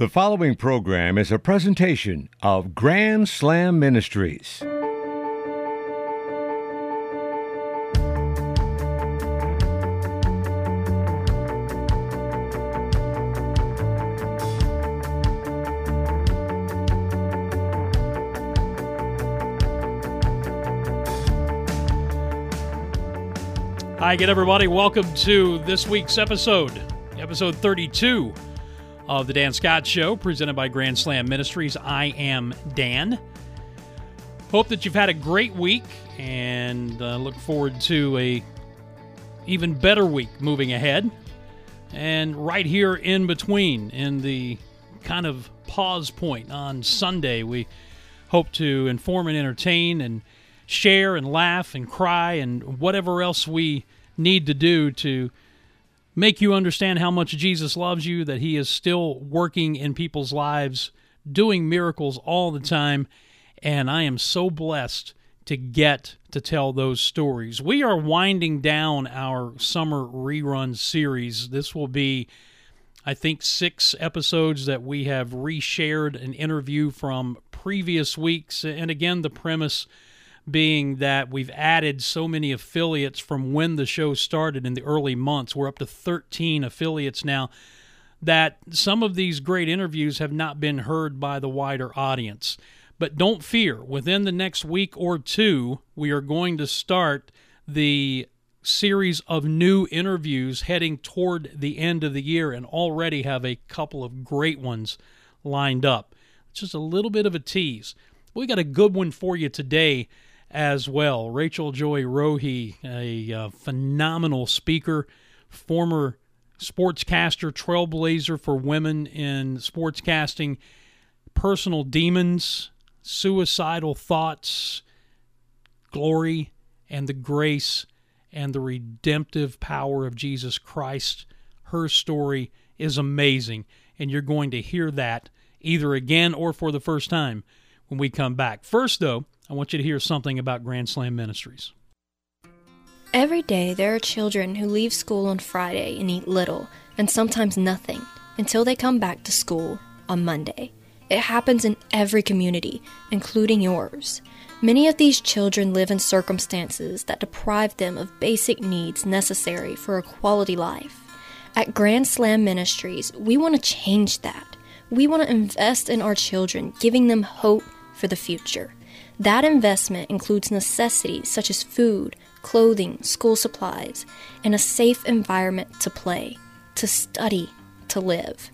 The following program is a presentation of Grand Slam Ministries. Hi again, everybody. Welcome to this week's episode, episode 32 of the Dan Scott Show, presented by Grand Slam Ministries. I am Dan. Hope that you've had a great week, and uh, look forward to a even better week moving ahead. And right here in between, in the kind of pause point on Sunday, we hope to inform and entertain and share and laugh and cry and whatever else we need to do to make you understand how much Jesus loves you, that He is still working in people's lives, doing miracles all the time. And I am so blessed to get to tell those stories. We are winding down our summer rerun series. This will be, I think, six episodes that we have reshared an interview from previous weeks. And again, the premise being that we've added so many affiliates from when the show started in the early months. We're up to 13 affiliates now. That some of these great interviews have not been heard by the wider audience. But don't fear, within the next week or two, we are going to start the series of new interviews heading toward the end of the year and already have a couple of great ones lined up. Just a little bit of a tease. We got a good one for you today as well. Rachel Joy Rohe, a uh, phenomenal speaker, former sportscaster, trailblazer for women in sportscasting, personal demons, suicidal thoughts, glory, and the grace and the redemptive power of Jesus Christ. Her story is amazing, and you're going to hear that either again or for the first time when we come back. First, though, I want you to hear something about Grand Slam Ministries. Every day, there are children who leave school on Friday and eat little, and sometimes nothing, until they come back to school on Monday. It happens in every community, including yours. Many of these children live in circumstances that deprive them of basic needs necessary for a quality life. At Grand Slam Ministries, we want to change that. We want to invest in our children, giving them hope for the future. That investment includes necessities such as food, clothing, school supplies, and a safe environment to play, to study, to live.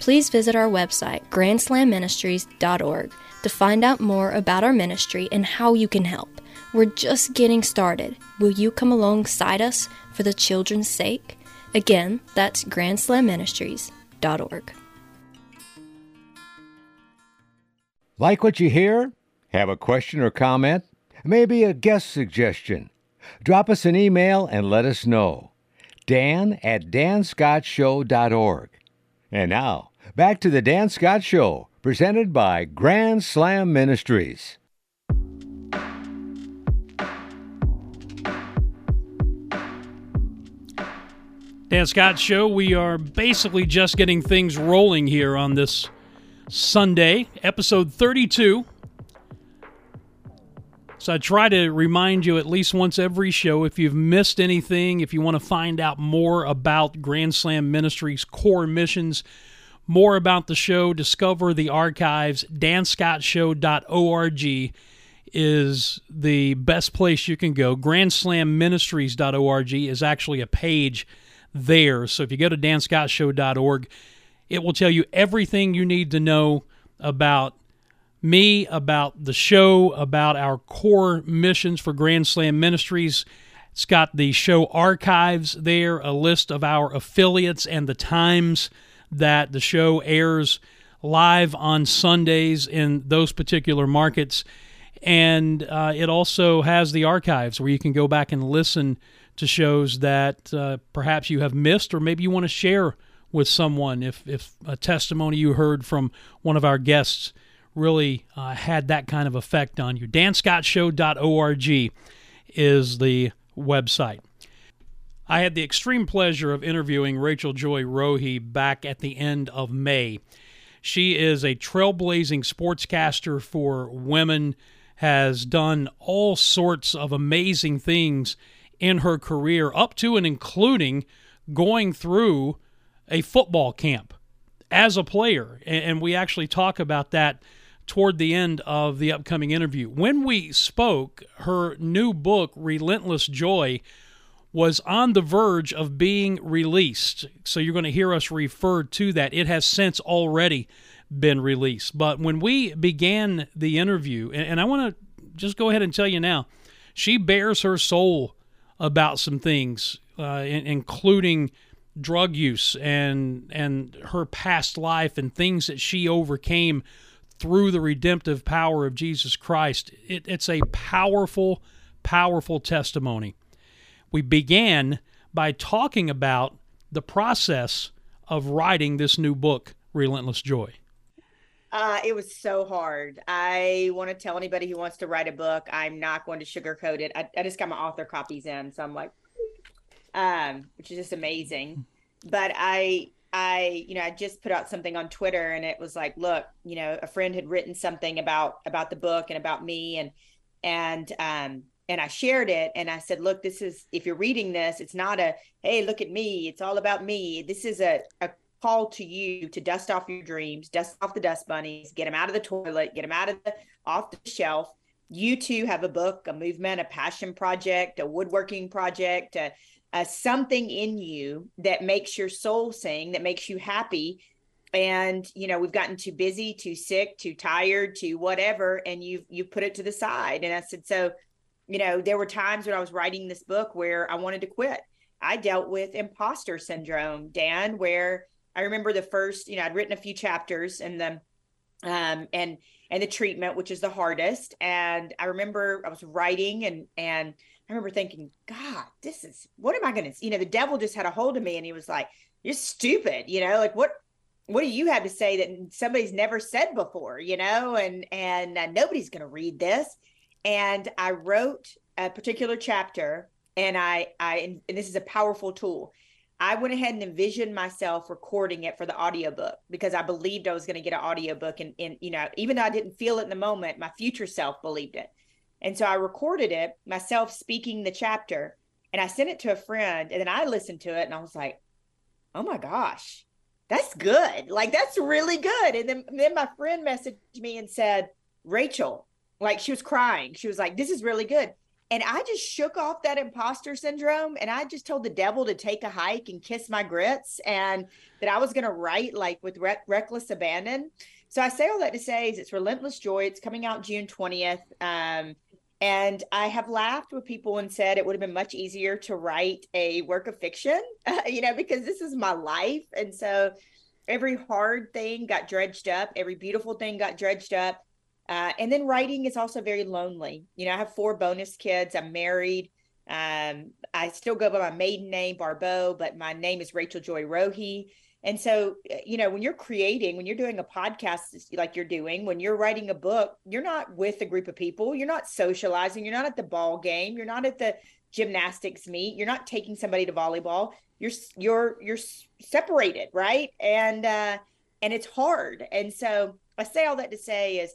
Please visit our website, grandslamministries.org, to find out more about our ministry and how you can help. We're just getting started. Will you come alongside us for the children's sake? Again, that's grandslamministries.org. Like what you hear? Have a question or comment? Maybe a guest suggestion? Drop us an email and let us know. Dan at danscottshow.org. And now, back to the Dan Scott Show, presented by Grand Slam Ministries. Dan Scott Show, we are basically just getting things rolling here on this Sunday, episode 32. So I try to remind you at least once every show if you've missed anything, if you want to find out more about Grand Slam Ministries core missions, more about the show, discover the archives, danscottshow.org is the best place you can go. Grandslamministries.org is actually a page there. So if you go to danscottshow.org, it will tell you everything you need to know about me, about the show, about our core missions for Grand Slam Ministries. It's got the show archives there, a list of our affiliates and the times that the show airs live on Sundays in those particular markets. And uh, it also has the archives where you can go back and listen to shows that uh, perhaps you have missed or maybe you want to share with someone if, if a testimony you heard from one of our guests really uh, had that kind of effect on you. DanScottShow.org is the website. I had the extreme pleasure of interviewing Rachel Joy Rohe back at the end of May. She is a trailblazing sportscaster for women, has done all sorts of amazing things in her career, up to and including going through a football camp as a player. And we actually talk about that toward the end of the upcoming interview. When we spoke, her new book, Relentless Joy, was on the verge of being released. So you're going to hear us refer to that. It has since already been released. But when we began the interview, and I want to just go ahead and tell you now, she bares her soul about some things, uh, including drug use and and her past life and things that she overcame through the redemptive power of Jesus Christ. It, it's a powerful, powerful testimony. We began by talking about the process of writing this new book, Relentless Joy. Uh, it was so hard. I want to tell anybody who wants to write a book, I'm not going to sugarcoat it. I, I just got my author copies in, so I'm like, um, which is just amazing. But I, I, you know, I just put out something on Twitter, and it was like, look, you know, a friend had written something about about the book and about me, and and um, and I shared it, and I said, look, this is if you're reading this, it's not a hey, look at me, it's all about me. This is a a call to you to dust off your dreams, dust off the dust bunnies, get them out of the toilet, get them out of the off the shelf. You too have a book, a movement, a passion project, a woodworking project, a, a something in you that makes your soul sing, that makes you happy. And you know, we've gotten too busy, too sick, too tired, too whatever, and you've you put it to the side. And I said, so, you know, there were times when I was writing this book where I wanted to quit. I dealt with imposter syndrome, Dan, where I remember the first, you know, I'd written a few chapters and the um and and the treatment, which is the hardest. And I remember I was writing and and I remember thinking, God, this is what am I gonna you know, the devil just had a hold of me and he was like, You're stupid, you know, like what what do you have to say that somebody's never said before, you know, and and uh, nobody's gonna read this. And I wrote a particular chapter and I I and this is a powerful tool I went ahead and envisioned myself recording it for the audiobook because I believed I was going to get an audiobook and, and you know, even though I didn't feel it in the moment, my future self believed it. And so I recorded it myself speaking the chapter and I sent it to a friend and then I listened to it and I was like, "Oh my gosh. That's good. Like that's really good." And then then my friend messaged me and said, "Rachel, like she was crying. She was like, "This is really good." And I just shook off that imposter syndrome and I just told the devil to take a hike and kiss my grits and that I was going to write like with re- reckless abandon. So I say all that to say is it's Relentless Joy. It's coming out June 20th. Um, and I have laughed with people and said it would have been much easier to write a work of fiction, you know, because this is my life. And so every hard thing got dredged up, every beautiful thing got dredged up. Uh, and then writing is also very lonely. You know, I have four bonus kids. I'm married. Um, I still go by my maiden name, Baribeau, but my name is Rachel Joy Rohe. And so, uh, you know, when you're creating, when you're doing a podcast like you're doing, when you're writing a book, you're not with a group of people. You're not socializing. You're not at the ball game. You're not at the gymnastics meet. You're not taking somebody to volleyball. You're you're you're separated, right? And uh, and it's hard. And so I say all that to say is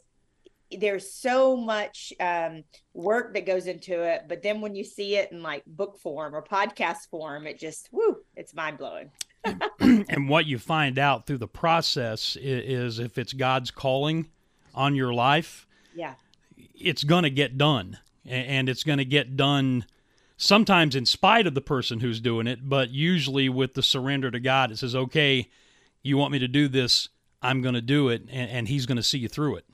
there's so much um, work that goes into it but then when you see it in like book form or podcast form it just whoo it's mind-blowing. And what you find out through the process is, is if it's god's calling on your life yeah. it's going to get done. And it's going to get done sometimes in spite of the person who's doing it but usually with the surrender to god it says okay you want me to do this? I'm going to do it and, and he's going to see you through it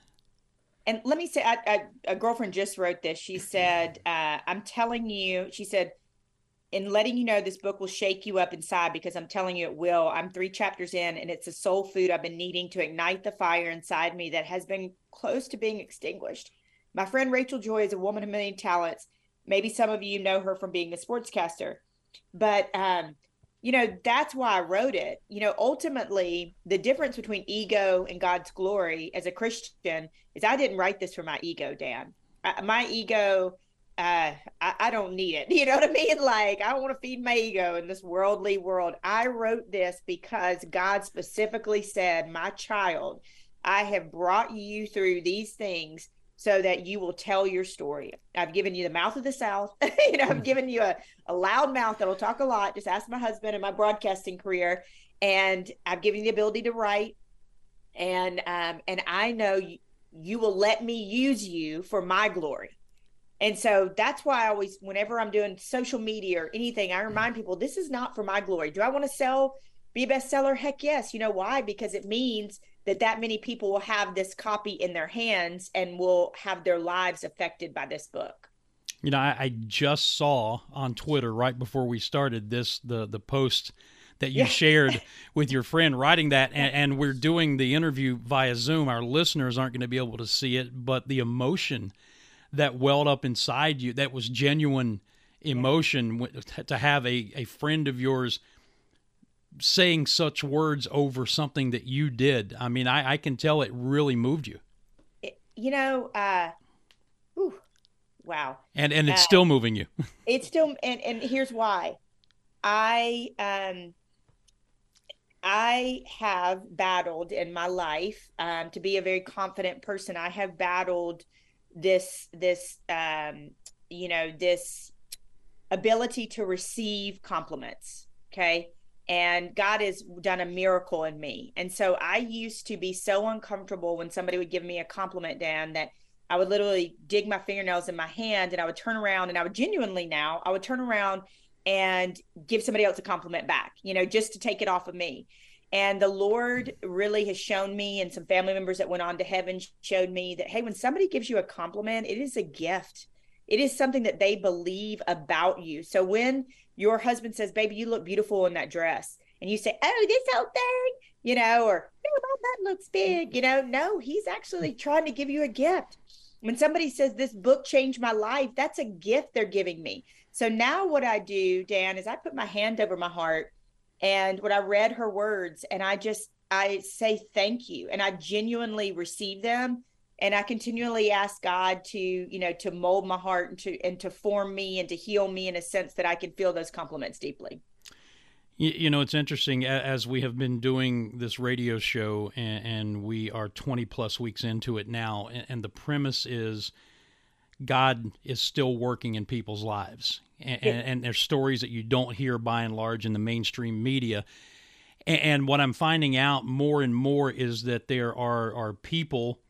and let me say, I, I, a girlfriend just wrote this. She said, uh, "I'm telling you," she said, "in letting you know this book will shake you up inside because I'm telling you it will. I'm three chapters in, and it's a soul food I've been needing to ignite the fire inside me that has been close to being extinguished. My friend Rachel Joy is a woman of many talents. Maybe some of you know her from being a sportscaster, but um, you know that's why i wrote it you know ultimately the difference between ego and god's glory as a christian is i didn't write this for my ego dan my ego uh, I, I don't need it. You know what I mean? Like, I want to feed my ego in this worldly world. I wrote this because God specifically said, My child, I have brought you through these things so that you will tell your story. I've given you the mouth of the South. you know, I've hmm. given you a, a loud mouth that'll talk a lot. Just ask my husband and my broadcasting career. And I've given you the ability to write. And um, and I know you, you will let me use you for my glory. And so that's why I always, whenever I'm doing social media or anything, I remind people this is not for my glory. Do I want to sell, be a bestseller? Heck yes. You know why? Because it means that that many people will have this copy in their hands and will have their lives affected by this book. You know, I, I just saw on Twitter right before we started this the the post that you yeah. shared with your friend writing that and, and, we're doing the interview via zoom our listeners aren't going to be able to see it but the emotion that welled up inside you that was genuine emotion to have a, a friend of yours saying such words over something that you did. I mean i, I can tell it really moved you. You know uh whew, wow. And and it's uh, still moving you. it's still and and here's why. I um I have battled in my life um, to be a very confident person. I have battled this this um, you know this ability to receive compliments. Okay, and God has done a miracle in me. And so I used to be so uncomfortable when somebody would give me a compliment, Dan, that I would literally dig my fingernails in my hand and I would turn around and I would genuinely now I would turn around and give somebody else a compliment back, you know, just to take it off of me. And the Lord really has shown me, and some family members that went on to heaven showed me that, hey, when somebody gives you a compliment, it is a gift. It is something that they believe about you. So when your husband says, baby, you look beautiful in that dress, and you say, oh, this whole thing, you know, or no, oh, that looks big, you know, no, he's actually mm-hmm. trying to give you a gift. When somebody says, this book changed my life, that's a gift they're giving me. So now what I do, Dan, is I put my hand over my heart and when I read her words and I just I say thank you and I genuinely receive them and I continually ask God to, you know, to mold my heart and to and to form me and to heal me in a sense that I can feel those compliments deeply. You, know, it's interesting as we have been doing this radio show and, and we are 20 plus weeks into it now, and, and the premise is God is still working in people's lives. And, yeah. and, there's stories that you don't hear by and large in the mainstream media. And, and what I'm finding out more and more is that there are, are people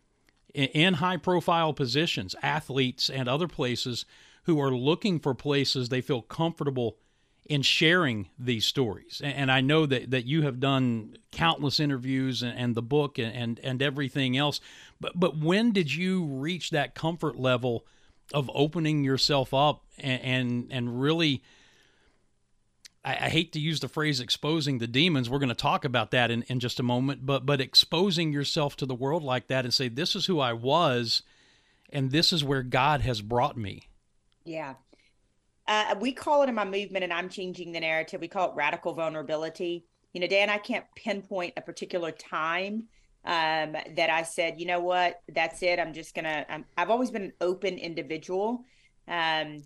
in, high profile positions, athletes and other places, who are looking for places they feel comfortable in sharing these stories. And, and I know that, that you have done countless interviews and, and the book and, and, and everything else. But, but when did you reach that comfort level? of opening yourself up and and, and really I, I, hate to use the phrase exposing the demons. We're going to talk about that in, in just a moment, but but exposing yourself to the world like that and say, This is who I was and this is where God has brought me. Yeah. Uh, we call it in my movement, and I'm changing the narrative. We call it radical vulnerability. You know, Dan, I can't pinpoint a particular time um, that I said, you know what, that's it. I'm just gonna. i have always been an open individual, um,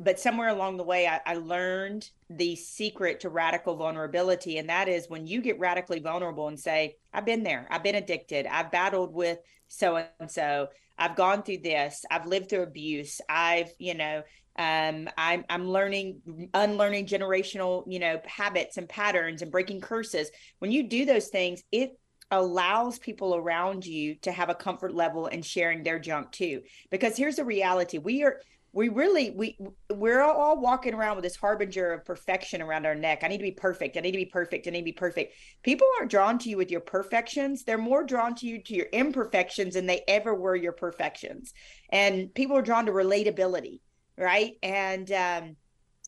but somewhere along the way, I, I learned the secret to radical vulnerability, and that is when you get radically vulnerable and say, "I've been there. I've been addicted. I've battled with so and so. I've gone through this. I've lived through abuse. I've, you know." Um, I'm I'm learning, unlearning generational, you know, habits and patterns and breaking curses. When you do those things, it allows people around you to have a comfort level in sharing their junk too because here's the reality we are we really we we're all walking around with this harbinger of perfection around our neck. I need to be perfect. I need to be perfect. I need to be perfect. People aren't drawn to you with your perfections. They're more drawn to you to your imperfections than they ever were your perfections. And people are drawn to relatability right? And um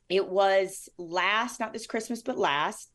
it was last not this christmas but last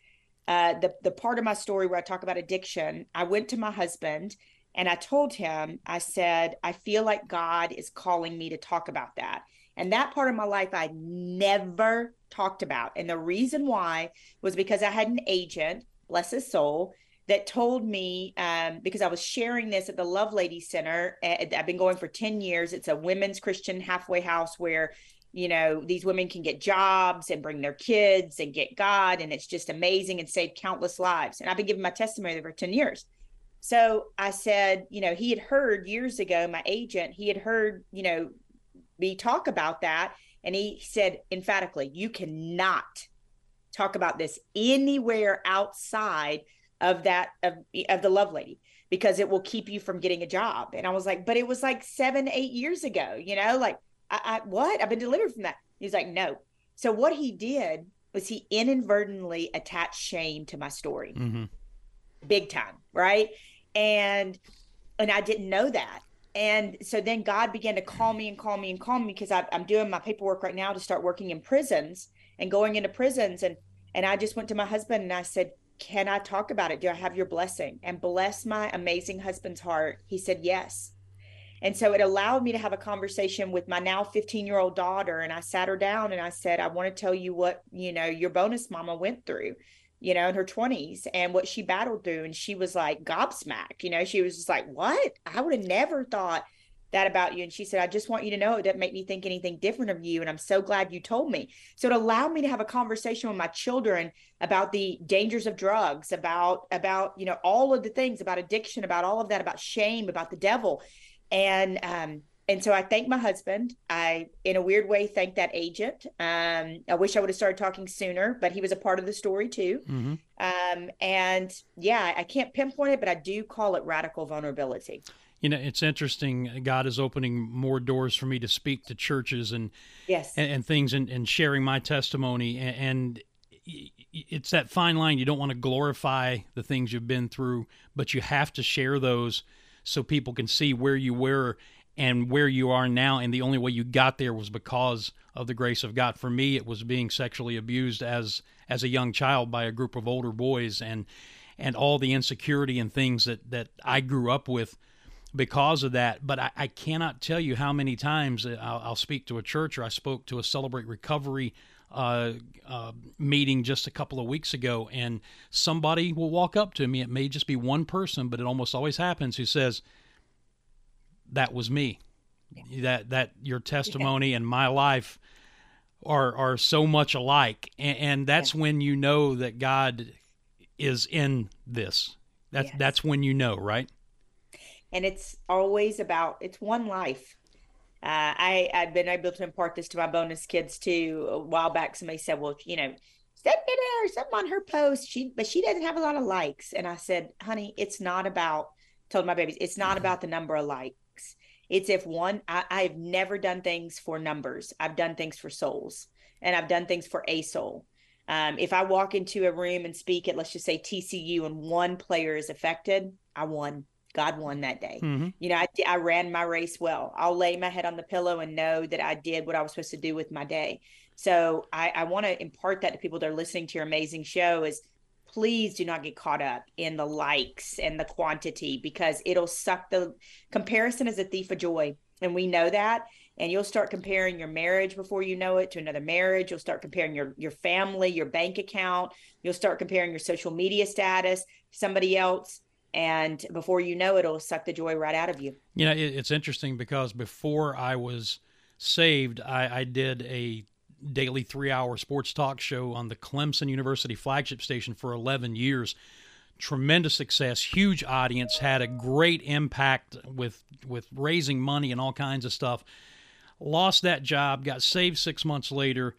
uh, the the part of my story where I talk about addiction, I went to my husband and I told him, I said, I feel like God is calling me to talk about that. And that part of my life I never talked about. And the reason why was because I had an agent, bless his soul, that told me um, because I was sharing this at the Lovelady Center. I've been going for 10 years. It's a women's Christian halfway house where you know, these women can get jobs and bring their kids and get God. And it's just amazing and save countless lives. And I've been giving my testimony for 10 years. So I said, you know, he had heard years ago, my agent, he had heard, you know, me talk about that. And he said emphatically, you cannot talk about this anywhere outside of that of, of the Lovelady because it will keep you from getting a job. And I was like, but it was like seven, eight years ago, you know, like I, I what? I've been delivered from that. He's like, no. So what he did was he inadvertently attached shame to my story, mm-hmm. big time, right? And and I didn't know that. And so then God began to call me and call me and call me because I, I'm doing my paperwork right now to start working in prisons and going into prisons. And and I just went to my husband and I said, "Can I talk about it? Do I have your blessing?" And bless my amazing husband's heart. He said yes. And so it allowed me to have a conversation with my now 15 year old daughter. And I sat her down and I said, I want to tell you what, you know, your bonus mama went through, you know, in her 20s and what she battled through. And she was like gobsmacked, you know, she was just like, what? I would have never thought that about you. And she said, I just want you to know it doesn't make me think anything different of you. And I'm so glad you told me. So it allowed me to have a conversation with my children about the dangers of drugs, about, about, you know, all of the things about addiction, about all of that, about shame, about the devil and um, and so I thank my husband. I, in a weird way, thank that agent. Um, I wish I would have started talking sooner, but he was a part of the story too. Mm-hmm. Um, and yeah, I can't pinpoint it, but I do call it radical vulnerability. You know, it's interesting. God is opening more doors for me to speak to churches and yes, and, and things, and, and, sharing my testimony. And, and it's that fine line. You don't want to glorify the things you've been through, but you have to share those so people can see where you were and where you are now. And the only way you got there was because of the grace of God. For me, it was being sexually abused as as a young child by a group of older boys, and and all the insecurity and things that that I grew up with because of that. But I, I cannot tell you how many times I'll, I'll, speak to a church or I spoke to a Celebrate Recovery uh, uh, meeting just a couple of weeks ago, and somebody will walk up to me. It may just be one person, but it almost always happens who says, "That was me." That that your testimony yeah. and my life are are so much alike, and, and that's yeah. when you know that God is in this. That's yes. that's when you know, right? And it's always about it's one life uh, I I've been able to impart this to my bonus kids too. A while back, somebody said, "Well, you know, send it her something on her post. She but she doesn't have a lot of likes." And I said, "Honey, it's not about." Told my babies, it's not about the number of likes. It's if one. I, I've never done things for numbers. I've done things for souls, and I've done things for a soul. Um, if I walk into a room and speak at, let's just say TCU, and one player is affected, I won. God won that day. Mm-hmm. You know, I, I ran my race well. I'll lay my head on the pillow and know that I did what I was supposed to do with my day. So I, I want to impart that to people that are listening to your amazing show is please do not get caught up in the likes and the quantity because it'll suck the comparison is a thief of joy. And we know that. And you'll start comparing your marriage before you know it to another marriage. You'll start comparing your your family, your bank account. You'll start comparing your social media status somebody else and before you know it, it'll suck the joy right out of you. You know, it's interesting because before I was saved, I, I did a daily three-hour sports talk show on the Clemson University flagship station for 11 years. Tremendous success, huge audience, had a great impact with with raising money and all kinds of stuff. Lost that job, got saved six months later,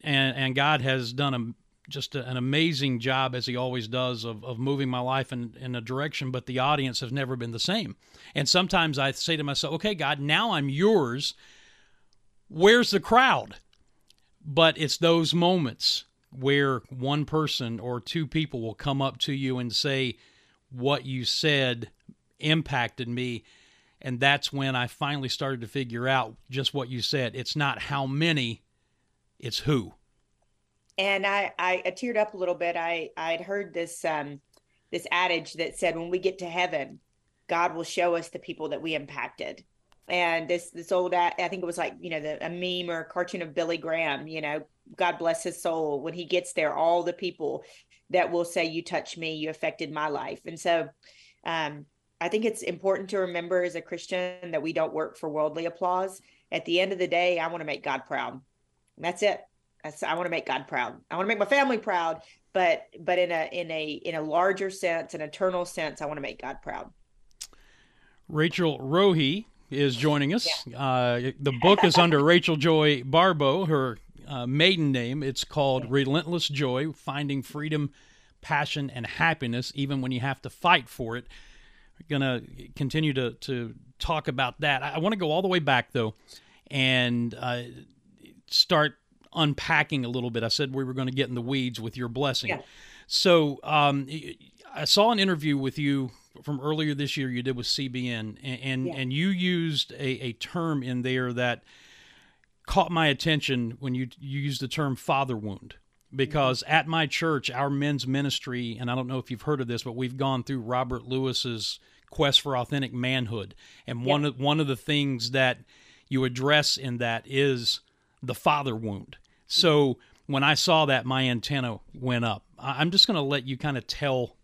and and God has done a just a, an amazing job as he always does of, of moving my life in, in a direction, but the audience has never been the same. And sometimes I say to myself, okay, God, now I'm yours. Where's the crowd? But it's those moments where one person or two people will come up to you and say, what you said impacted me. And that's when I finally started to figure out just what you said. It's not how many, it's who and I, I, I teared up a little bit. I I'd heard this um this adage that said when we get to heaven, God will show us the people that we impacted. And this this old I think it was like you know the a meme or a cartoon of Billy Graham. You know, God bless his soul. When he gets there, all the people that will say, "You touched me, you affected my life." And so, um, I think it's important to remember as a Christian that we don't work for worldly applause. At the end of the day, I want to make God proud That's it. I want to make God proud. I want to make my family proud, but but in a in a in a larger sense, an eternal sense, I want to make God proud. Rachel Rohe is joining us. Yeah. Uh, the book is under Rachel Joy Baribeau, her uh, maiden name. It's called Relentless Joy Finding Freedom, Passion, and Happiness, even when you have to fight for it. We're going to continue to, to talk about that. I, I want to go all the way back, though, and uh, start unpacking a little bit. I said we were going to get in the weeds with your blessing. Yeah. So um, I saw an interview with you from earlier this year you did with CBN, and and, yeah. and you used a, a term in there that caught my attention when you you used the term father wound because mm-hmm. at my church our men's ministry and I don't know if you've heard of this but we've gone through Robert Lewis's quest for authentic manhood and yeah. one of one of the things that you address in that is the father wound. So when I saw that my antenna went up. I'm just going to let you kind of tell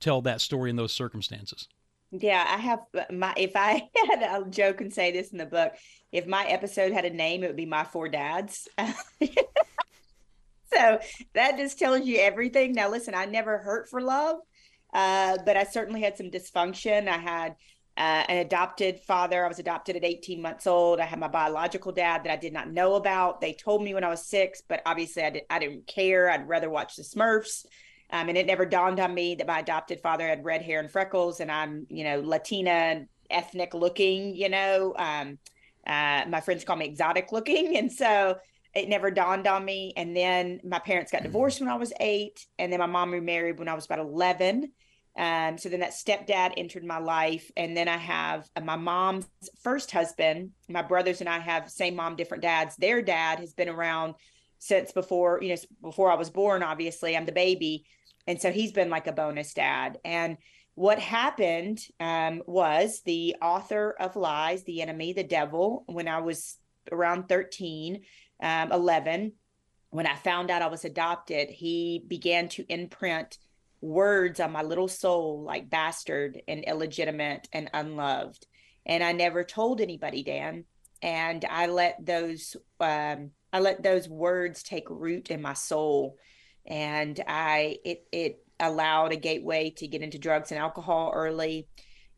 tell that story in those circumstances. Yeah, I have my if I had a joke and say this in the book, if my episode had a name, it would be my four dads. so that just tells you everything. Now listen, I never hurt for love, uh, but I certainly had some dysfunction. I had uh, an adopted father. I was adopted at 18 months old. I had my biological dad that I did not know about. They told me when I was six, but obviously I, did, I didn't care. I'd rather watch the Smurfs. Um, and it never dawned on me that my adopted father had red hair and freckles, and I'm, you know, Latina ethnic looking, you know. Um, uh, my friends call me exotic looking. And so it never dawned on me. And then my parents got divorced when I was eight. And then my mom remarried when I was about 11. Um, so then that stepdad entered my life. And then I have uh, my mom's first husband. My brothers and I have same mom, different dads. Their dad has been around since before, you know, before I was born, obviously. I'm the baby and so he's been like a bonus dad. And what happened um, was the author of lies the enemy the devil when i was around 13 um, 11 when i found out i was adopted he began to imprint words on my little soul like bastard and illegitimate and unloved. And i never told anybody dan. And i let those um, i let those words take root in my soul and I it it allowed a gateway to get into drugs and alcohol early.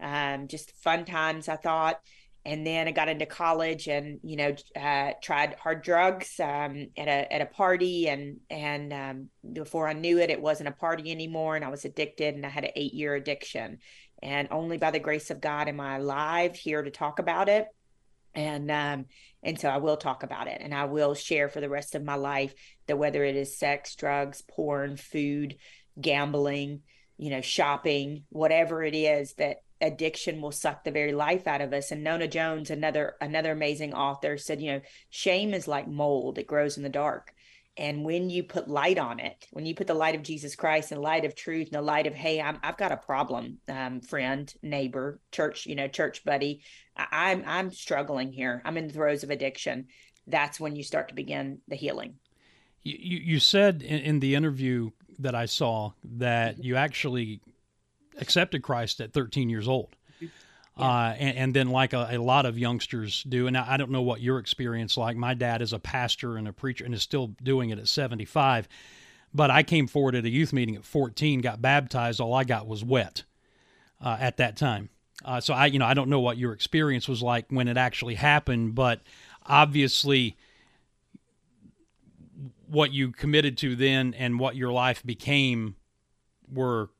Um, just fun times, I thought. And then I got into college and you know uh, tried hard drugs um, at a at a party and and um, before I knew it, it wasn't a party anymore, and I was addicted, and I had an eight year addiction. And only by the grace of God am I alive here to talk about it and um and so I will talk about it and I will share for the rest of my life that whether it is sex, drugs, porn, food, gambling, you know, shopping, whatever it is that addiction will suck the very life out of us and Nona Jones another another amazing author said, you know, shame is like mold, it grows in the dark. And when you put light on it, when you put the light of Jesus Christ and light of truth and the light of, hey, I'm, I've got a problem, um, friend, neighbor, church, you know, church buddy, I, I'm I'm struggling here. I'm in the throes of addiction. That's when you start to begin the healing. You you said in, in the interview that I saw that you actually accepted Christ at 13 years old. Uh, and, and, then, like a, a, lot of youngsters do, and I, I don't know what your experience like. My dad is a pastor and a preacher, and is still doing it at 75. But I came forward at a youth meeting at 14, got baptized. All I got was wet uh, at that time. Uh, so I, you know, I don't know what your experience was like when it actually happened, but obviously, what you committed to then and what your life became were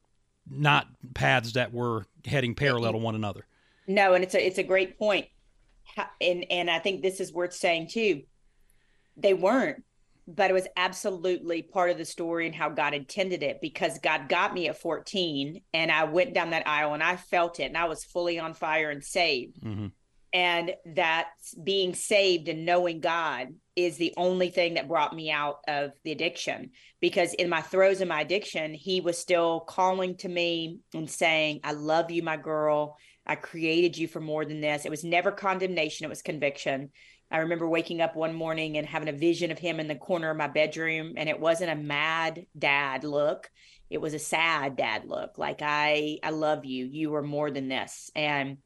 not paths that were heading parallel to one another. No, and it's a it's a great point, and and I think this is worth saying too. They weren't, but it was absolutely part of the story and how God intended it because God got me at 14 and I went down that aisle and I felt it and I was fully on fire and saved. Mm-hmm. And that being saved and knowing God is the only thing that brought me out of the addiction because in my throes of my addiction, he was still calling to me and saying, I love you, my girl. I created you for more than this. It was never condemnation, it was conviction. I remember waking up one morning and having a vision of him in the corner of my bedroom, and it wasn't a mad dad look. It was a sad dad look. Like I, I love you. You are more than this. And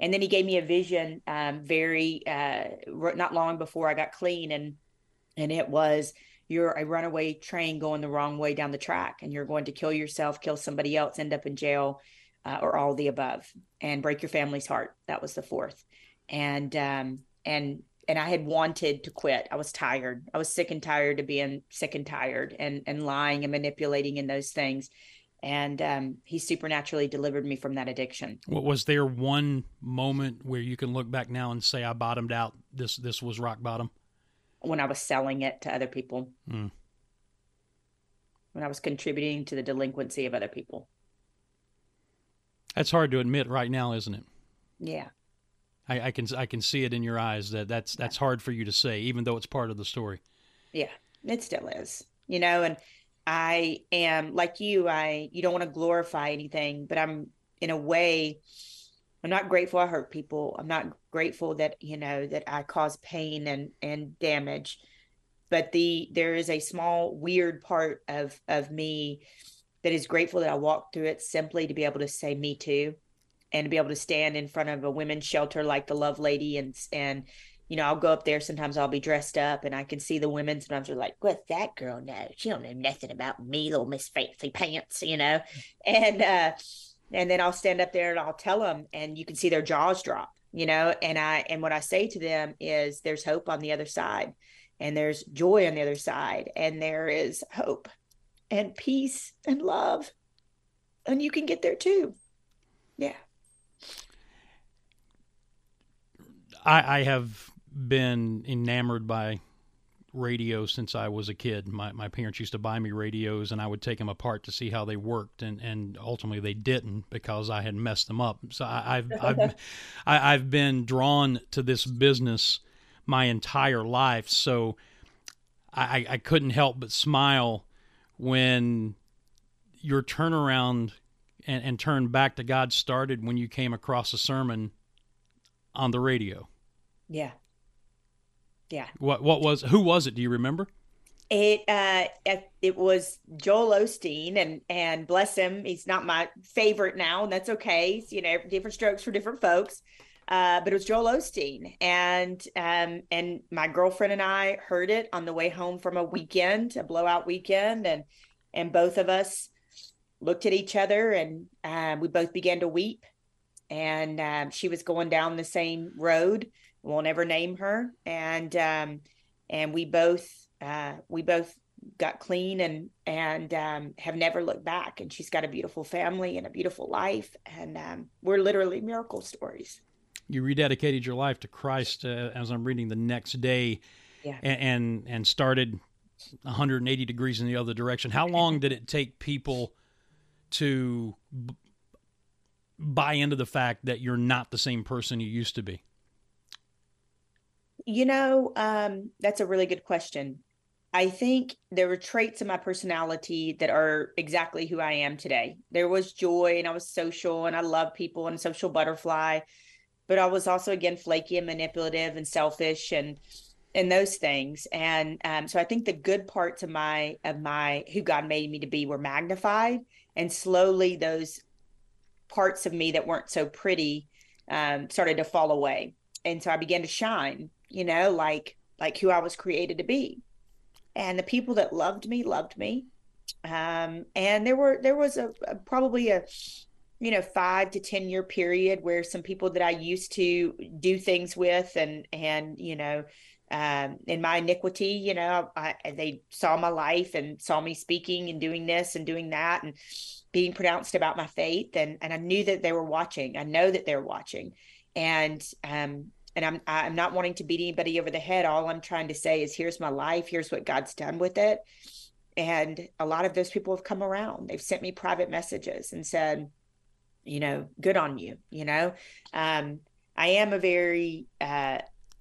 and then he gave me a vision, um, very uh, not long before I got clean, and and it was you're a runaway train going the wrong way down the track and you're going to kill yourself kill somebody else end up in jail uh, or all the above and break your family's heart that was the fourth and um and and I had wanted to quit. I was tired. I was sick and tired of being sick and tired and and lying and manipulating in those things. And um, he supernaturally delivered me from that addiction. What was there one moment where you can look back now and say I bottomed out? This this was rock bottom. When I was selling it to other people. Mm. When I was contributing to the delinquency of other people. That's hard to admit right now, isn't it? Yeah. I, I, can I can see it in your eyes that that's that's hard for you to say, even though it's part of the story. Yeah, it still is. You know, and I am like you. I you don't want to glorify anything, but I'm in a way. I'm not grateful I hurt people. I'm not grateful that you know that I cause pain and and damage. But the there is a small weird part of of me that is grateful that I walked through it simply to be able to say me too and to be able to stand in front of a women's shelter like the Lovelady and and you know I'll go up there sometimes I'll be dressed up and I can see the women sometimes are like what's that girl know? She don't know nothing about me little Miss Fancy Pants you know? And uh and then I'll stand up there and I'll tell them and you can see their jaws drop you know? And I and what I say to them is there's hope on the other side and there's joy on the other side and there is hope and peace and love and you can get there too. Yeah. I, I have been enamored by radio since I was a kid. My, my parents used to buy me radios, and I would take them apart to see how they worked, and, and ultimately they didn't because I had messed them up. So I, have I've I, I've been drawn to this business my entire life. So I, I couldn't help but smile when your turnaround and, and turn back to God started when you came across a sermon on the radio. Yeah. Yeah. What what was who was it? Do you remember? It uh it was Joel Osteen and and bless him, he's not my favorite now, and that's okay. you know, different strokes for different folks. Uh, but it was Joel Osteen, and um, and my girlfriend and I heard it on the way home from a weekend, a blowout weekend, and and both of us looked at each other, and uh, we both began to weep. And um, she was going down the same road, won't ever name her. And um and we both uh we both got clean and and um have never looked back. And she's got a beautiful family and a beautiful life. And um we're literally miracle stories. You rededicated your life to Christ uh, as I'm reading the next day yeah. and, and and started 180 degrees in the other direction. How long did it take people to b- buy into the fact that you're not the same person you used to be you know, um, that's a really good question. I think there were traits of my personality that are exactly who I am today. There was joy and I was social and I love people and social butterfly, but I was also again flaky and manipulative and selfish and and those things. And um, so I think the good parts of my of my who God made me to be were magnified, and slowly those parts of me that weren't so pretty um, started to fall away. And so I began to shine you know, like like who I was created to be. And the people that loved me loved me. Um, and there were there was a, a probably a you know five to ten year period where some people that I used to do things with and and you know um, in my iniquity, you know, I, they saw my life and saw me speaking and doing this and doing that and being pronounced about my faith. And, and I knew that they were watching. I know that they're watching. And um, and I'm I'm not wanting to beat anybody over the head. All I'm trying to say is here's my life, here's what God's done with it. And a lot of those people have come around. They've sent me private messages and said, you know, good on you, you know. Um, I am a very uh,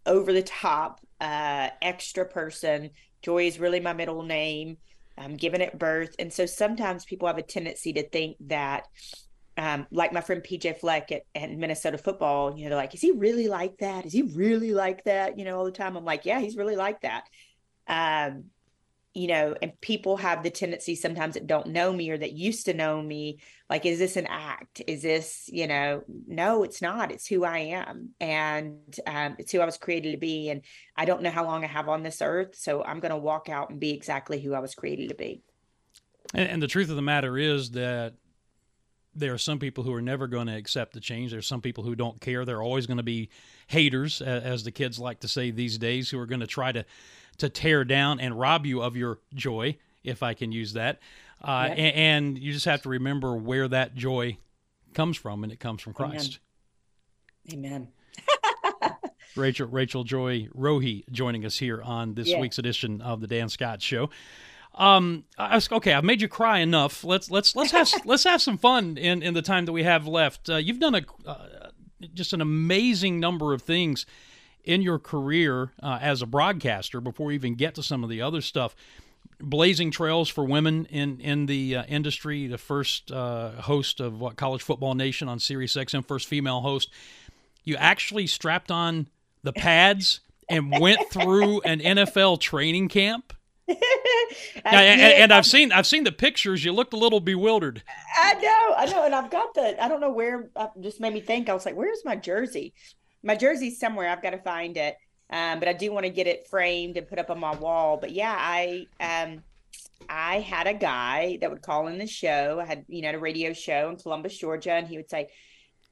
over the top uh, extra person. Joy is really my middle name. I'm given at birth. And so sometimes people have a tendency to think that um, like my friend PJ Fleck at, at, Minnesota football, you know, they're like, is he really like that? Is he really like that? You know, all the time. I'm like, yeah, he's really like that. Um, you know, and people have the tendency sometimes that don't know me or that used to know me, like, is this an act? Is this, you know, no, it's not. It's who I am. And um, it's who I was created to be. And I don't know how long I have on this earth. So I'm going to walk out and be exactly who I was created to be. And, and the truth of the matter is that there are some people who are never going to accept the change. There's some people who don't care. There are always going to be haters, as the kids like to say these days, who are going to try to to tear down and rob you of your joy, if I can use that. Uh, yep. and, and, you just have to remember where that joy comes from, and it comes from Christ. Amen. Amen. Rachel Rachel Joy Rohe joining us here on this yeah. week's edition of the Dan Scott Show. Um, I was, okay, I've made you cry enough. Let's let's let's have let's have some fun in in the time that we have left. Uh, you've done a uh, just an amazing number of things in your career uh, as a broadcaster before we even get to some of the other stuff. Blazing trails for women in in the uh, industry. The first uh, host of what College Football Nation on Sirius XM, first female host. You actually strapped on the pads and went through an NFL training camp. yeah, and, and, I've seen I've seen the pictures. You looked a little bewildered. I know, I know, and I've got the. I don't know where. Uh, just made me think. I was like, "Where's my jersey?" My jersey's somewhere. I've got to find it. Um, but I do want to get it framed and put up on my wall. But yeah, I um, I had a guy that would call in the show. I had you know a radio show in Columbus, Georgia, and he would say,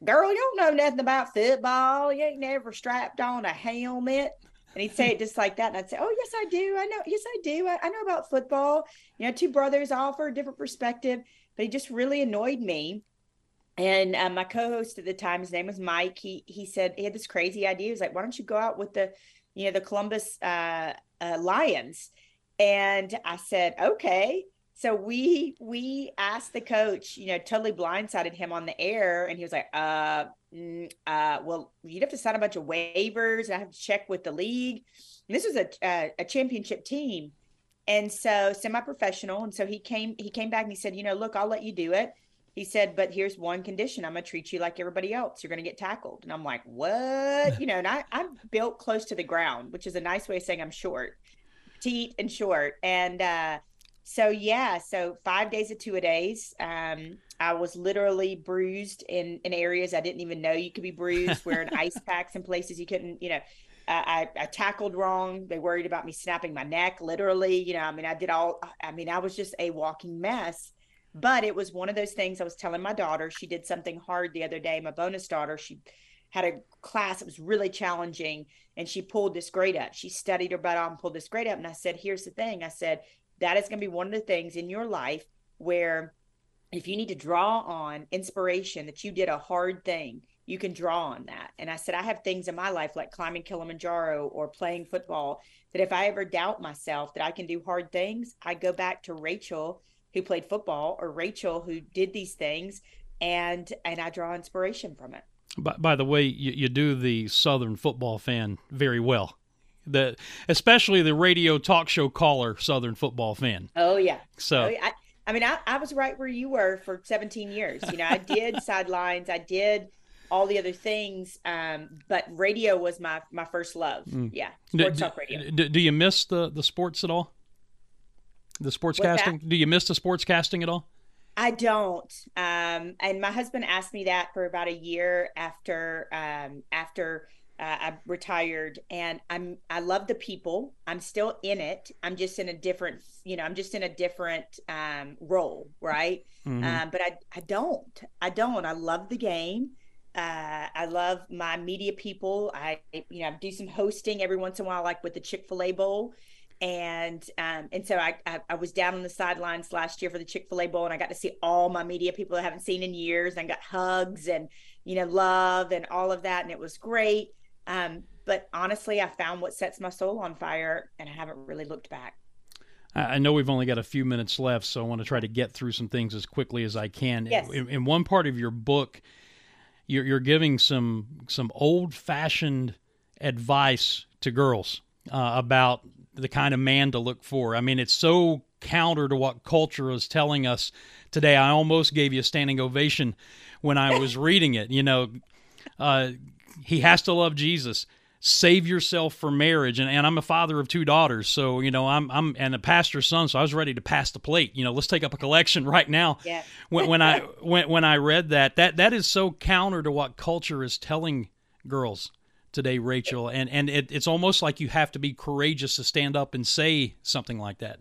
"Girl, you don't know nothing about football. You ain't never strapped on a helmet." And he'd say it just like that. And I'd say, Oh, yes, I do. I know. Yes, I do. I, I know about football. You know, two brothers offer a different perspective, but he just really annoyed me. And uh, my co-host at the time, his name was Mike. He he said he had this crazy idea. He was like, "Why don't you go out with the, you know, the Columbus uh, uh, Lions?" And I said, "Okay." So we we asked the coach, you know, totally blindsided him on the air, and he was like, "Uh, Mm, uh, well, you'd have to sign a bunch of waivers. I have to check with the league. And this was a, a, a championship team, and so semi-professional. And so he came he came back and he said, you know, look, I'll let you do it. He said, but here's one condition: I'm gonna treat you like everybody else. You're gonna get tackled. And I'm like, what? you know, and I, I'm built close to the ground, which is a nice way of saying I'm short, petite and short. And uh, so yeah, so five days of two a days. Um, I was literally bruised in in areas I didn't even know you could be bruised, wearing ice packs in places you couldn't, you know. Uh, I, I tackled wrong. They worried about me snapping my neck, literally. You know, I mean, I did all. I mean, I was just a walking mess. But it was one of those things. I was telling my daughter. She did something hard the other day. My bonus daughter. She had a class that was really challenging, and she pulled this grade up. She studied her butt off and pulled this grade up. And I said, "Here's the thing." I said, that is going to be one of the things in your life where if you need to draw on inspiration that you did a hard thing you can draw on that and i said i have things in my life like climbing kilimanjaro or playing football that if i ever doubt myself that i can do hard things i go back to rachel who played football or rachel who did these things and and i draw inspiration from it by, by the way you, you do the southern football fan very well the especially the radio talk show caller Southern football fan. Oh yeah. So oh, yeah. I, I, mean, I, I was right where you were for 17 years. You know, I did sidelines, I did all the other things, um, but radio was my my first love. Mm. Yeah, sports do, talk radio. Do, do, you miss the the sports at all? The sports What's casting? That? Do you miss the sports casting at all? I don't. Um, and my husband asked me that for about a year after um, after uh, I retired and I'm I love the people. I'm still in it. I'm just in a different, you know, I'm just in a different um, role, right? Mm-hmm. Um, but I I don't. I don't. I love the game. Uh, I love my media people. I you know I do some hosting every once in a while, like with the Chick Fil A Bowl, and um, and so I, I, I was down on the sidelines last year for the Chick Fil A Bowl, and I got to see all my media people I haven't seen in years, and got hugs and you know love and all of that, and it was great. Um, but honestly, I found what sets my soul on fire, and I haven't really looked back. I know we've only got a few minutes left, so I want to try to get through some things as quickly as I can. Yes. In, in one part of your book, you're, you're giving some some old fashioned advice to girls uh, about the kind of man to look for. I mean, it's so counter to what culture is telling us today. I almost gave you a standing ovation when I was reading it. You know, uh, he has to love Jesus. save yourself for marriage. And, and i'm a father of two daughters. So you know i'm i'm and a pastor's son so i was ready to pass the plate. You know let's take up a collection right now. Yeah. when, when i when, when i read that that that is so counter to what culture is telling girls today rachel. And and it, it's almost like you have to be courageous to stand up and say something like that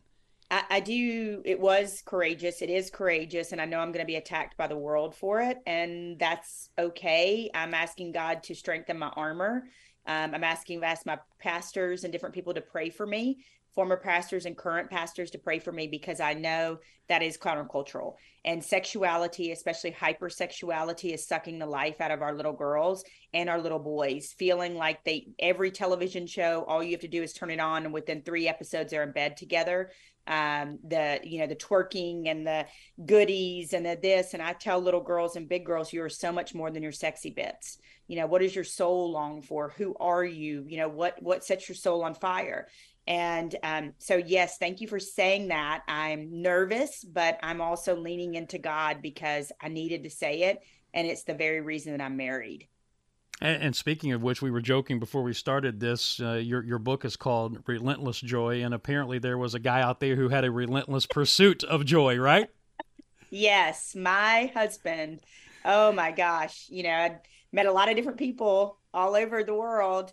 I, I do. It was courageous. It is courageous. And I know I'm going to be attacked by the world for it. And that's okay. I'm asking God to strengthen my armor. Um, I'm asking, ask my pastors and different people to pray for me, former pastors and current pastors to pray for me because I know that is countercultural. And sexuality, especially hypersexuality, is sucking the life out of our little girls and our little boys, feeling like they every television show, all you have to do is turn it on, and within three episodes, they're in bed together um the you know the twerking and the goodies and the this and i tell little girls and big girls you are so much more than your sexy bits. You know what does your soul long for? Who are you? You know what what sets your soul on fire? And um so yes thank you for saying that. I'm nervous but i'm also leaning into god because i needed to say it and it's the very reason that i'm married And, and speaking of which, we were joking before we started this. Uh, your your book is called Relentless Joy, and apparently there was a guy out there who had a relentless pursuit of joy, right? Yes, my husband. Oh my gosh. You know, I'd met a lot of different people all over the world.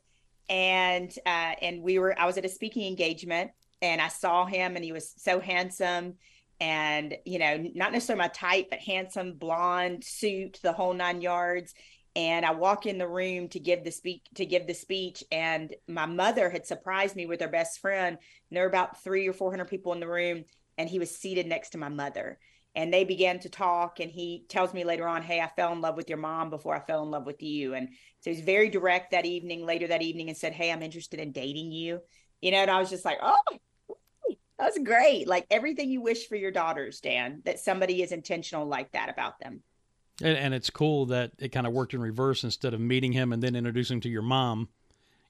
And uh, and we were I was at a speaking engagement and I saw him and he was so handsome and you know, not necessarily my type, but handsome, blonde, suit, the whole nine yards. And I walk in the room to give the speak to give the speech, and my mother had surprised me with her best friend. And there were about three or four hundred people in the room, and he was seated next to my mother. And they began to talk and he tells me later on hey i fell in love with your mom before i fell in love with you. And so he's very direct that evening later that evening and said hey i'm interested in dating you. You know and i was just like oh that's great. Like everything you wish for your daughters dan that somebody is intentional like that about them And, and it's cool that it kind of worked in reverse instead of meeting him and then introducing him to your mom.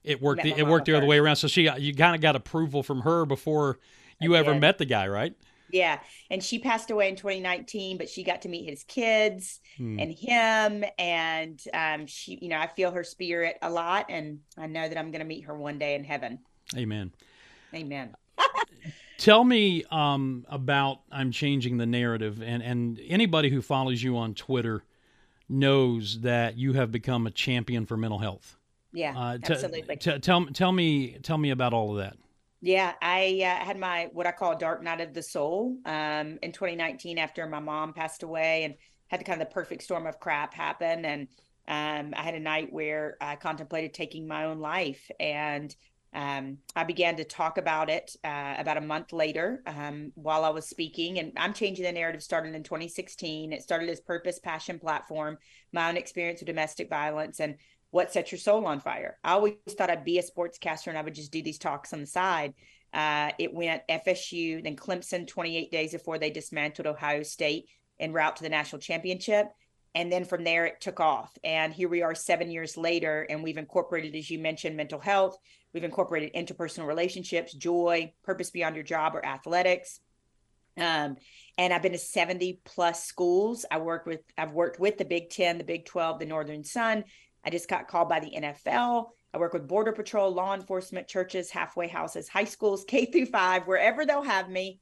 It worked. My It worked the other way around. So she, you kind of got approval from her before you I ever did. met the guy, right? yeah and she passed away in 2019 but she got to meet his kids Hmm. and him and um she you know i feel her spirit a lot and i know that i'm going to meet her one day in heaven Amen. amen Tell me um, about I'm changing the narrative, and and anybody who follows you on Twitter knows that you have become a champion for mental health. yeah Uh, t- absolutely t- tell tell me tell me about all of that. Yeah, I uh, had my what I call dark night of the soul um, in 2019 after my mom passed away and had the kind of the perfect storm of crap happen. And um, I had a night where I contemplated taking my own life. And um, I began to talk about it uh, about a month later um, while I was speaking. And I'm changing the narrative starting in 2016. It started as Purpose Passion Platform, my own experience with domestic violence. And what set your soul on fire. I always thought I'd be a sportscaster and I would just do these talks on the side. Uh, it went FSU, then Clemson 28 days before they dismantled Ohio State en route to the national championship. And then from there, it took off. And here we are seven years later, and we've incorporated, as you mentioned, mental health. We've incorporated interpersonal relationships, joy, purpose beyond your job or athletics. Um, and I've been to 70 plus schools. I work with, I've worked with the Big 10, the Big 12, the Northern Sun. I just got called by the NFL. I work with Border Patrol, law enforcement, churches, halfway houses, high schools, K through five, wherever they'll have me.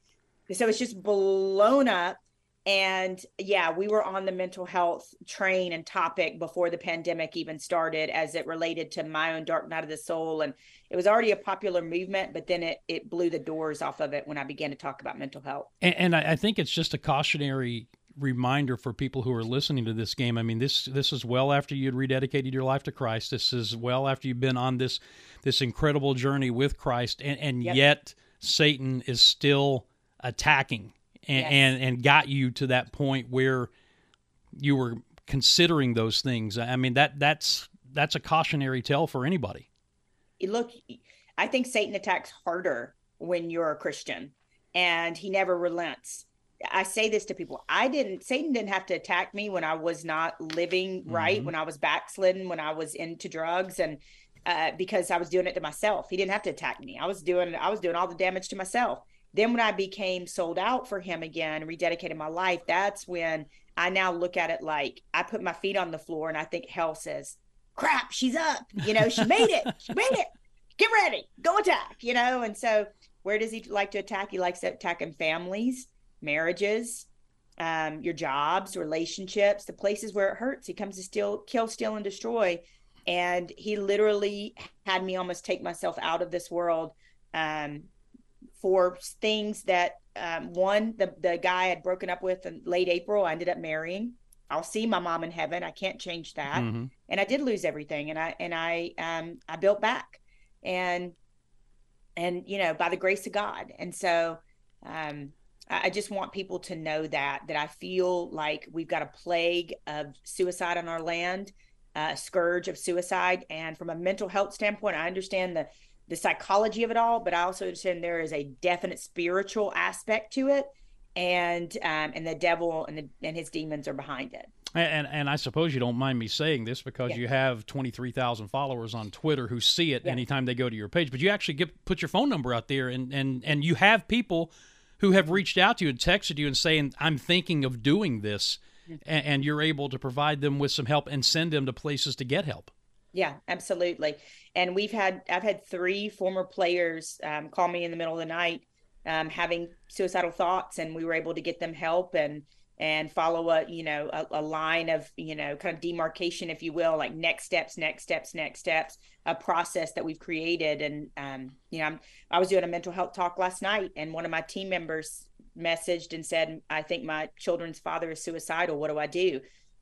So it's just blown up. And yeah, we were on the mental health train and topic before the pandemic even started as it related to my own dark night of the soul. And it was already a popular movement, but then it, it blew the doors off of it when I began to talk about mental health. And, and I, I think it's just a cautionary reminder for people who are listening to this game. I mean, this this is well after you'd rededicated your life to Christ. This is well after you've been on this this incredible journey with Christ, and, and Yep. yet Satan is still attacking and, Yes. and and got you to that point where you were considering those things. I mean that that's that's a cautionary tale for anybody. look, I think Satan attacks harder when you're a Christian and he never relents. I say this to people. I didn't, Satan didn't have to attack me when I was not living right, Mhm. when I was backslidden, when I was into drugs and uh, because I was doing it to myself. He didn't have to attack me. I was doing, I was doing all the damage to myself. Then when I became sold out for him again, rededicated my life, that's when I now look at it like I put my feet on the floor and I think hell says, crap, she's up. You know, she made it. She made it. Get ready. Go attack. You know, and so where does he like to attack? He likes to attack in families, marriages, um, your jobs, relationships, the places where it hurts. He comes to steal, kill, steal, and destroy. And he literally had me almost take myself out of this world um, for things that um, one, the the guy I had broken up with in late April, I ended up marrying. I'll see my mom in heaven. I can't change that. Mm-hmm. And I did lose everything, and I and I um I built back, and and you know by the grace of God. And so um I just want people to know that that I feel like we've got a plague of suicide on our land, uh, a scourge of suicide, and from a mental health standpoint, I understand the the psychology of it all, but I also understand there is a definite spiritual aspect to it, and um, and the devil and the, and his demons are behind it. And, and I suppose you don't mind me saying this because you have 23,000 followers on Twitter who see it anytime they go to your page, but you actually get put your phone number out there and, and, and you have people who have reached out to you and texted you and saying, I'm thinking of doing this. And, and you're able to provide them with some help and send them to places to get help. Yeah, absolutely. And we've had, I've had three former players um, call me in the middle of the night um, having suicidal thoughts, and we were able to get them help and, and follow a you know a, a, line of you know kind of demarcation if you will like next steps next steps next steps a process that we've created. And um, you know I'm, i was doing a mental health talk last night and one of my team members messaged and said i think my children's father is suicidal. What do i do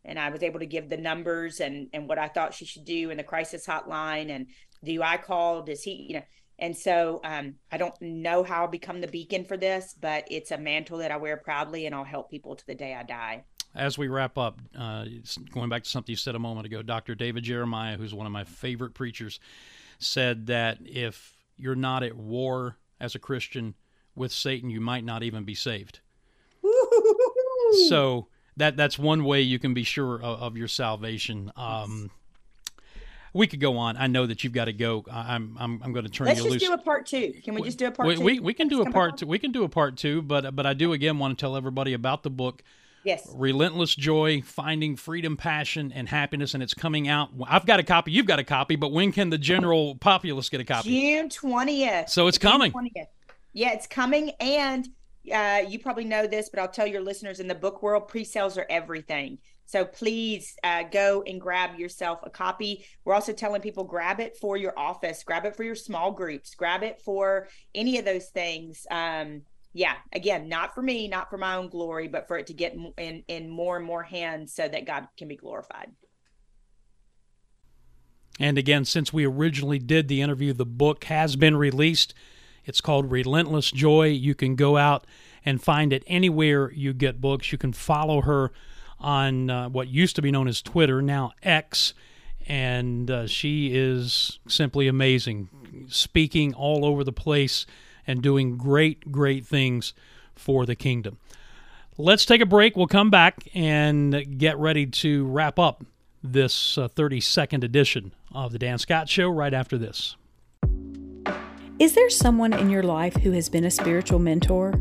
and i was able to give the numbers and and what i thought she should do in the crisis hotline and do i call does he you know and so um, I don't know how I'll become the beacon for this, but it's a mantle that I wear proudly, and I'll help people to the day I die. As we wrap up, uh, going back to something you said a moment ago, Dr. David Jeremiah, who's one of my favorite preachers, said that if you're not at war as a Christian with Satan, you might not even be saved. so that that's one way you can be sure of, of your salvation. Um, we could go on. I know that you've got to go. I'm I'm, I'm going to turn Let's you loose. Let's just do a part two. Can we just do a part we, two? We, we can do a part two. We can do a part two, but but I do again want to tell everybody about the book. Yes. Relentless Joy, Finding Freedom, Passion, and Happiness. And it's coming out. I've got a copy. You've got a copy. But when can the general populace get a copy? June 20th. So it's June coming. 20th. Yeah, it's coming. And uh, you probably know this, but I'll tell your listeners in the book world, pre sales are everything. So please uh, go and grab yourself a copy. We're also telling people grab it for your office, grab it for your small groups, grab it for any of those things. Um, yeah, again, not for me, not for my own glory, but for it to get in in more and more hands so that God can be glorified. And again, since we originally did the interview, the book has been released. It's called Relentless Joy. You can go out and find it anywhere you get books. You can follow her on uh, what used to be known as Twitter, now X. And uh, she is simply amazing, speaking all over the place and doing great, great things for the kingdom. Let's take a break. We'll come back and get ready to wrap up this uh, 32nd edition of The Dan Scott Show right after this. Is there someone in your life who has been a spiritual mentor?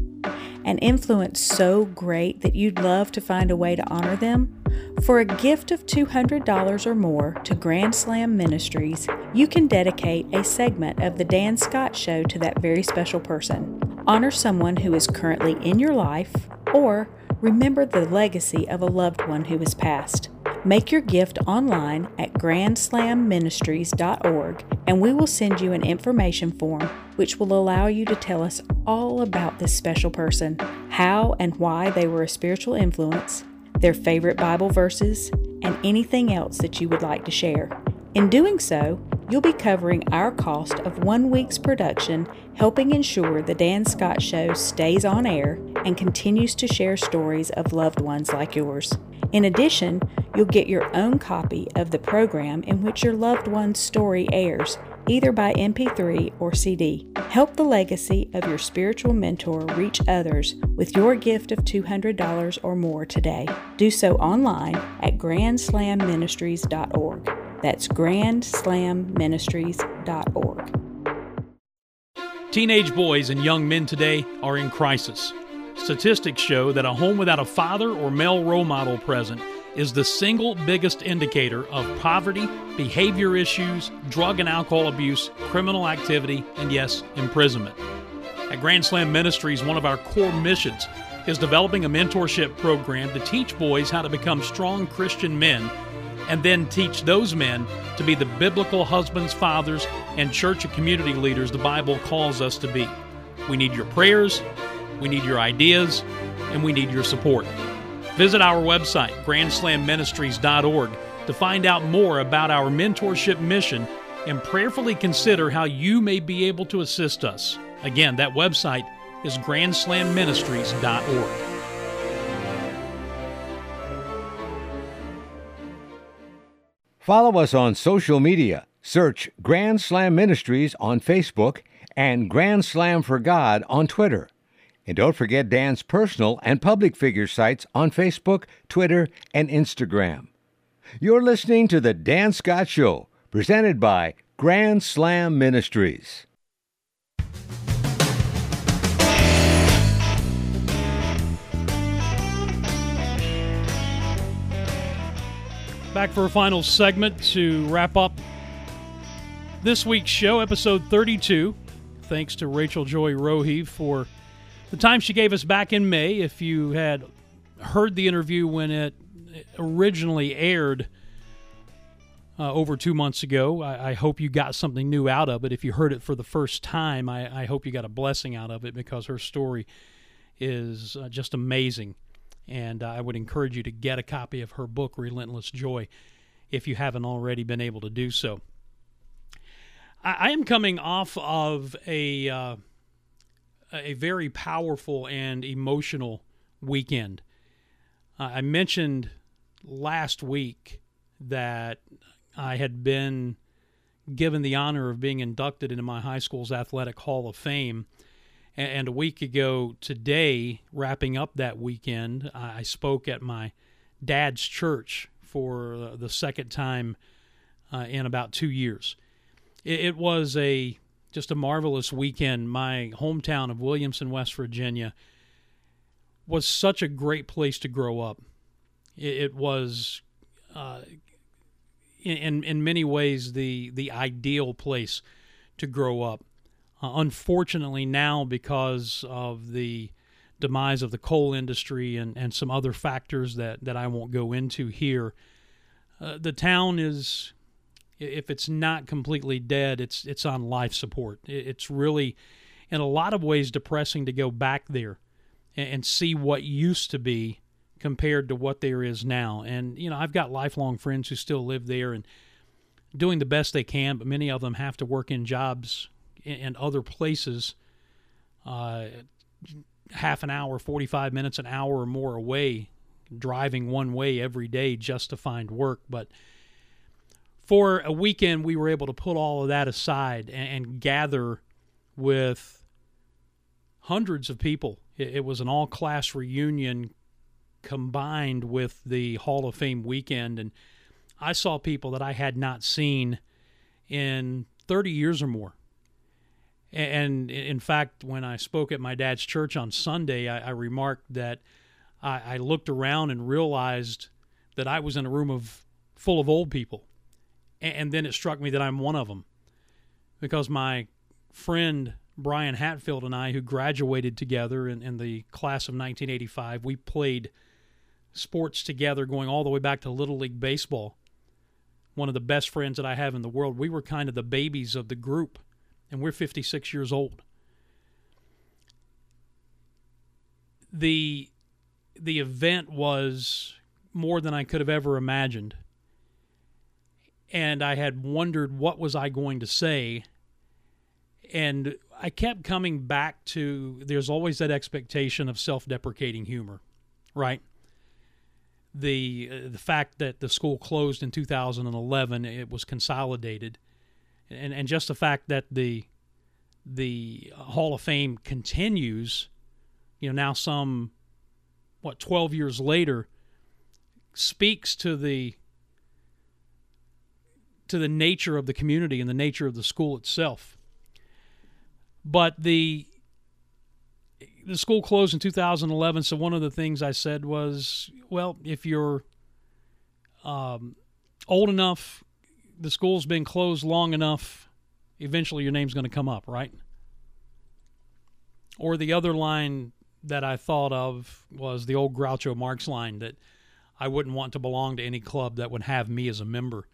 An influence so great that you'd love to find a way to honor them? For a gift of $200 or more to Grand Slam Ministries, you can dedicate a segment of The Dan Scott Show to that very special person. Honor someone who is currently in your life, or remember the legacy of a loved one who has passed. Make your gift online at grandslamministries.org and we will send you an information form which will allow you to tell us all about this special person, how and why they were a spiritual influence, their favorite Bible verses, and anything else that you would like to share. In doing so, you'll be covering our cost of one week's production, helping ensure The Dan Scott Show stays on air and continues to share stories of loved ones like yours. In addition, you'll get your own copy of the program in which your loved one's story airs, either by MP3 or CD. Help the legacy of your spiritual mentor reach others with your gift of $200 or more today. Do so online at grandslamministries.org. That's grandslamministries.org. Teenage boys and young men today are in crisis. Statistics show that a home without a father or male role model present is the single biggest indicator of poverty, behavior issues, drug and alcohol abuse, criminal activity, and yes, imprisonment. At Grand Slam Ministries, one of our core missions is developing a mentorship program to teach boys how to become strong Christian men and then teach those men to be the biblical husbands, fathers, and church and community leaders the Bible calls us to be. We need your prayers, we need your ideas, and we need your support. Visit our website, grandslamministries.org, to find out more about our mentorship mission and prayerfully consider how you may be able to assist us. Again, that website is grandslamministries.org. Follow us on social media. Search Grand Slam Ministries on Facebook and Grand Slam for God on Twitter. And don't forget Dan's personal and public figure sites on Facebook, Twitter, and Instagram. You're listening to The Dan Scott Show, presented by Grand Slam Ministries. Back for a final segment to wrap up this week's show, episode 32. Thanks to Rachel Joy Rohe for the time she gave us back in May. If you had heard the interview when it originally aired uh, over two months ago, I, I, hope you got something new out of it. If you heard it for the first time, I, I hope you got a blessing out of it because her story is uh, just amazing. And uh, I would encourage you to get a copy of her book, Relentless Joy, if you haven't already been able to do so. I, I am coming off of a uh, a very powerful and emotional weekend. Uh, I mentioned last week that I had been given the honor of being inducted into my high school's athletic hall of fame. And a week ago today, wrapping up that weekend, I spoke at my dad's church for the second time uh, in about two years. It, was a just a marvelous weekend. My hometown of Williamson, West Virginia, was such a great place to grow up. It, it was, uh, in in many ways, the the ideal place to grow up. Uh, unfortunately, now because of the demise of the coal industry and, and some other factors that, that I won't go into here, uh, the town is if it's not completely dead, it's it's on life support. It's really, in a lot of ways, depressing to go back there and, and see what used to be compared to what there is now. And you know, I've got lifelong friends who still live there and doing the best they can, but many of them have to work in jobs in, other places. Uh, half an hour, 45 minutes, an hour or more away, driving one way every day just to find work. But for a weekend, we were able to put all of that aside and, and gather with hundreds of people. It, it was an all class reunion combined with the Hall of Fame weekend. And I saw people that I had not seen in 30 years or more. And in fact, when I spoke at my dad's church on Sunday, I, I remarked that I, I, looked around and realized that I was in a room of full of old people and then it struck me that I'm one of them because my friend Brian Hatfield and I, who graduated together in, in the class of 1985, we played sports together going all the way back to Little League Baseball. One of the best friends that I have in the world. We were kind of the babies of the group, and we're 56 years old. The the event was more than I could have ever imagined and I had wondered what was I going to say and I kept coming back to there's always that expectation of self-deprecating humor, right? The uh, the fact that the school closed in 2011, it was consolidated, and and just the fact that the the Hall of Fame continues, you know, now some what 12 years later, speaks to the to the nature of the community and the nature of the school itself. But the the school closed in 2011, so one of the things I said was, well, if you're um, old enough, the school's been closed long enough, eventually your name's going to come up, right? Or the other line that I thought of was the old Groucho Marx line that I wouldn't want to belong to any club that would have me as a member.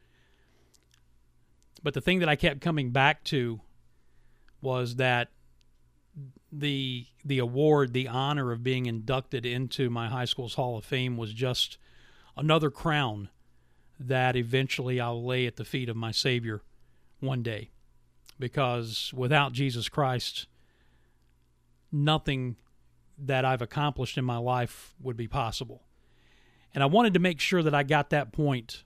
But the thing that I kept coming back to was that the the award, the honor of being inducted into my high school's Hall of Fame was just another crown that eventually I'll lay at the feet of my Savior one day. Because without Jesus Christ, nothing that I've accomplished in my life would be possible. And I wanted to make sure that I got that point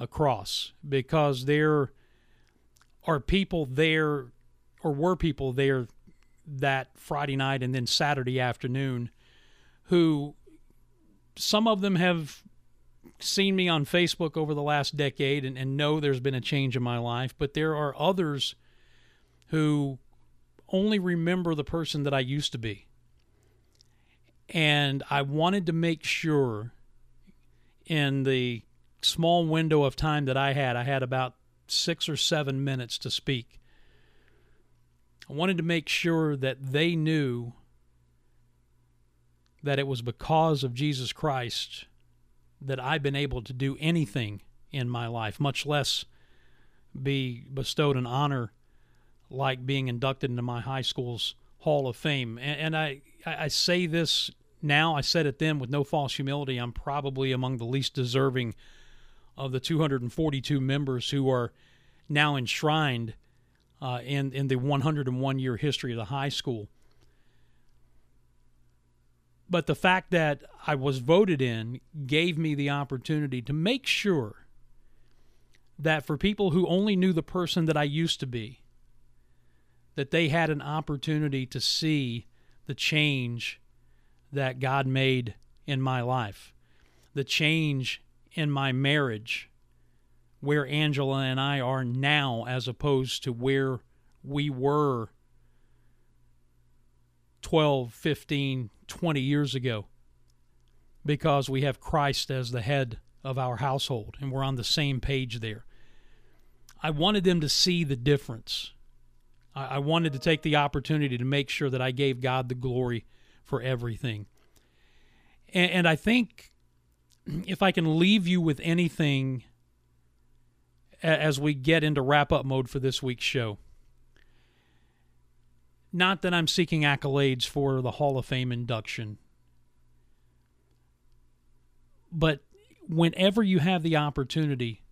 across because there are people there, or were people there that Friday night and then Saturday afternoon who some of them have seen me on Facebook over the last decade and, and know there's been a change in my life, but there are others who only remember the person that I used to be. And I wanted to make sure in the small window of time that I had, I had about six or seven minutes to speak. I wanted to make sure that they knew that it was because of Jesus Christ that I've been able to do anything in my life, much less be bestowed an honor like being inducted into my high school's Hall of Fame. And, and I, I say this now, I said it then with no false humility. I'm probably among the least deserving of the 242 members who are now enshrined uh, in in the 101 year history of the high school. But the fact that I was voted in gave me the opportunity to make sure that for people who only knew the person that I used to be, that they had an opportunity to see the change that God made in my life, the change in my marriage, where Angela and I are now as opposed to where we were 12, 15, 20 years ago because we have Christ as the head of our household and we're on the same page there. I wanted them to see the difference. I, wanted to take the opportunity to make sure that I gave God the glory for everything. And, I think if I can leave you with anything as we get into wrap up mode for this week's show. Not that I'm seeking accolades for the Hall of Fame induction, but whenever you have the opportunity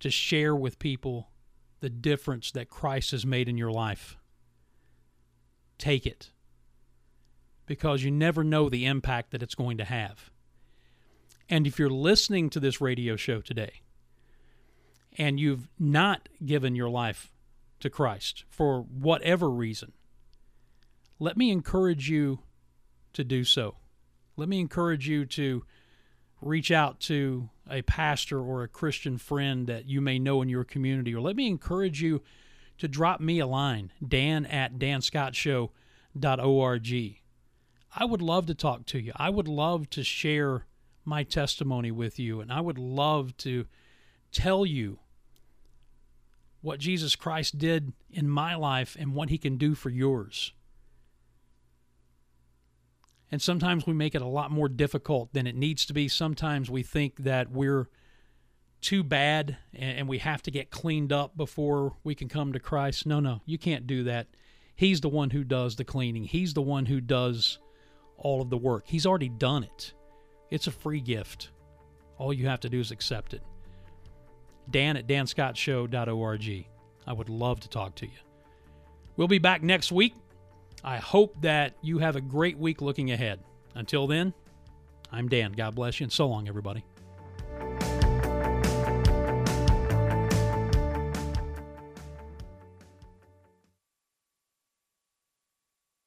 to share with people the difference that Christ has made in your life, take it because you never know the impact that it's going to have. And if you're listening to this radio show today and you've not given your life to Christ for whatever reason, let me encourage you to do so. Let me encourage you to reach out to a pastor or a Christian friend that you may know in your community, or let me encourage you to drop me a line, dan at danscottshow.org. I would love to talk to you. I would love to share my testimony with you, and I would love to tell you what Jesus Christ did in my life and what he can do for yours. And sometimes we make it a lot more difficult than it needs to be. Sometimes we think that we're too bad and we have to get cleaned up before we can come to Christ. No, no, you can't do that. He's the one who does the cleaning, He's the one who does all of the work. He's already done it. It's a free gift. All you have to do is accept it. Dan at danscottshow.org. I would love to talk to you. We'll be back next week. I hope that you have a great week looking ahead. Until then, I'm Dan. God bless you, and so long, everybody.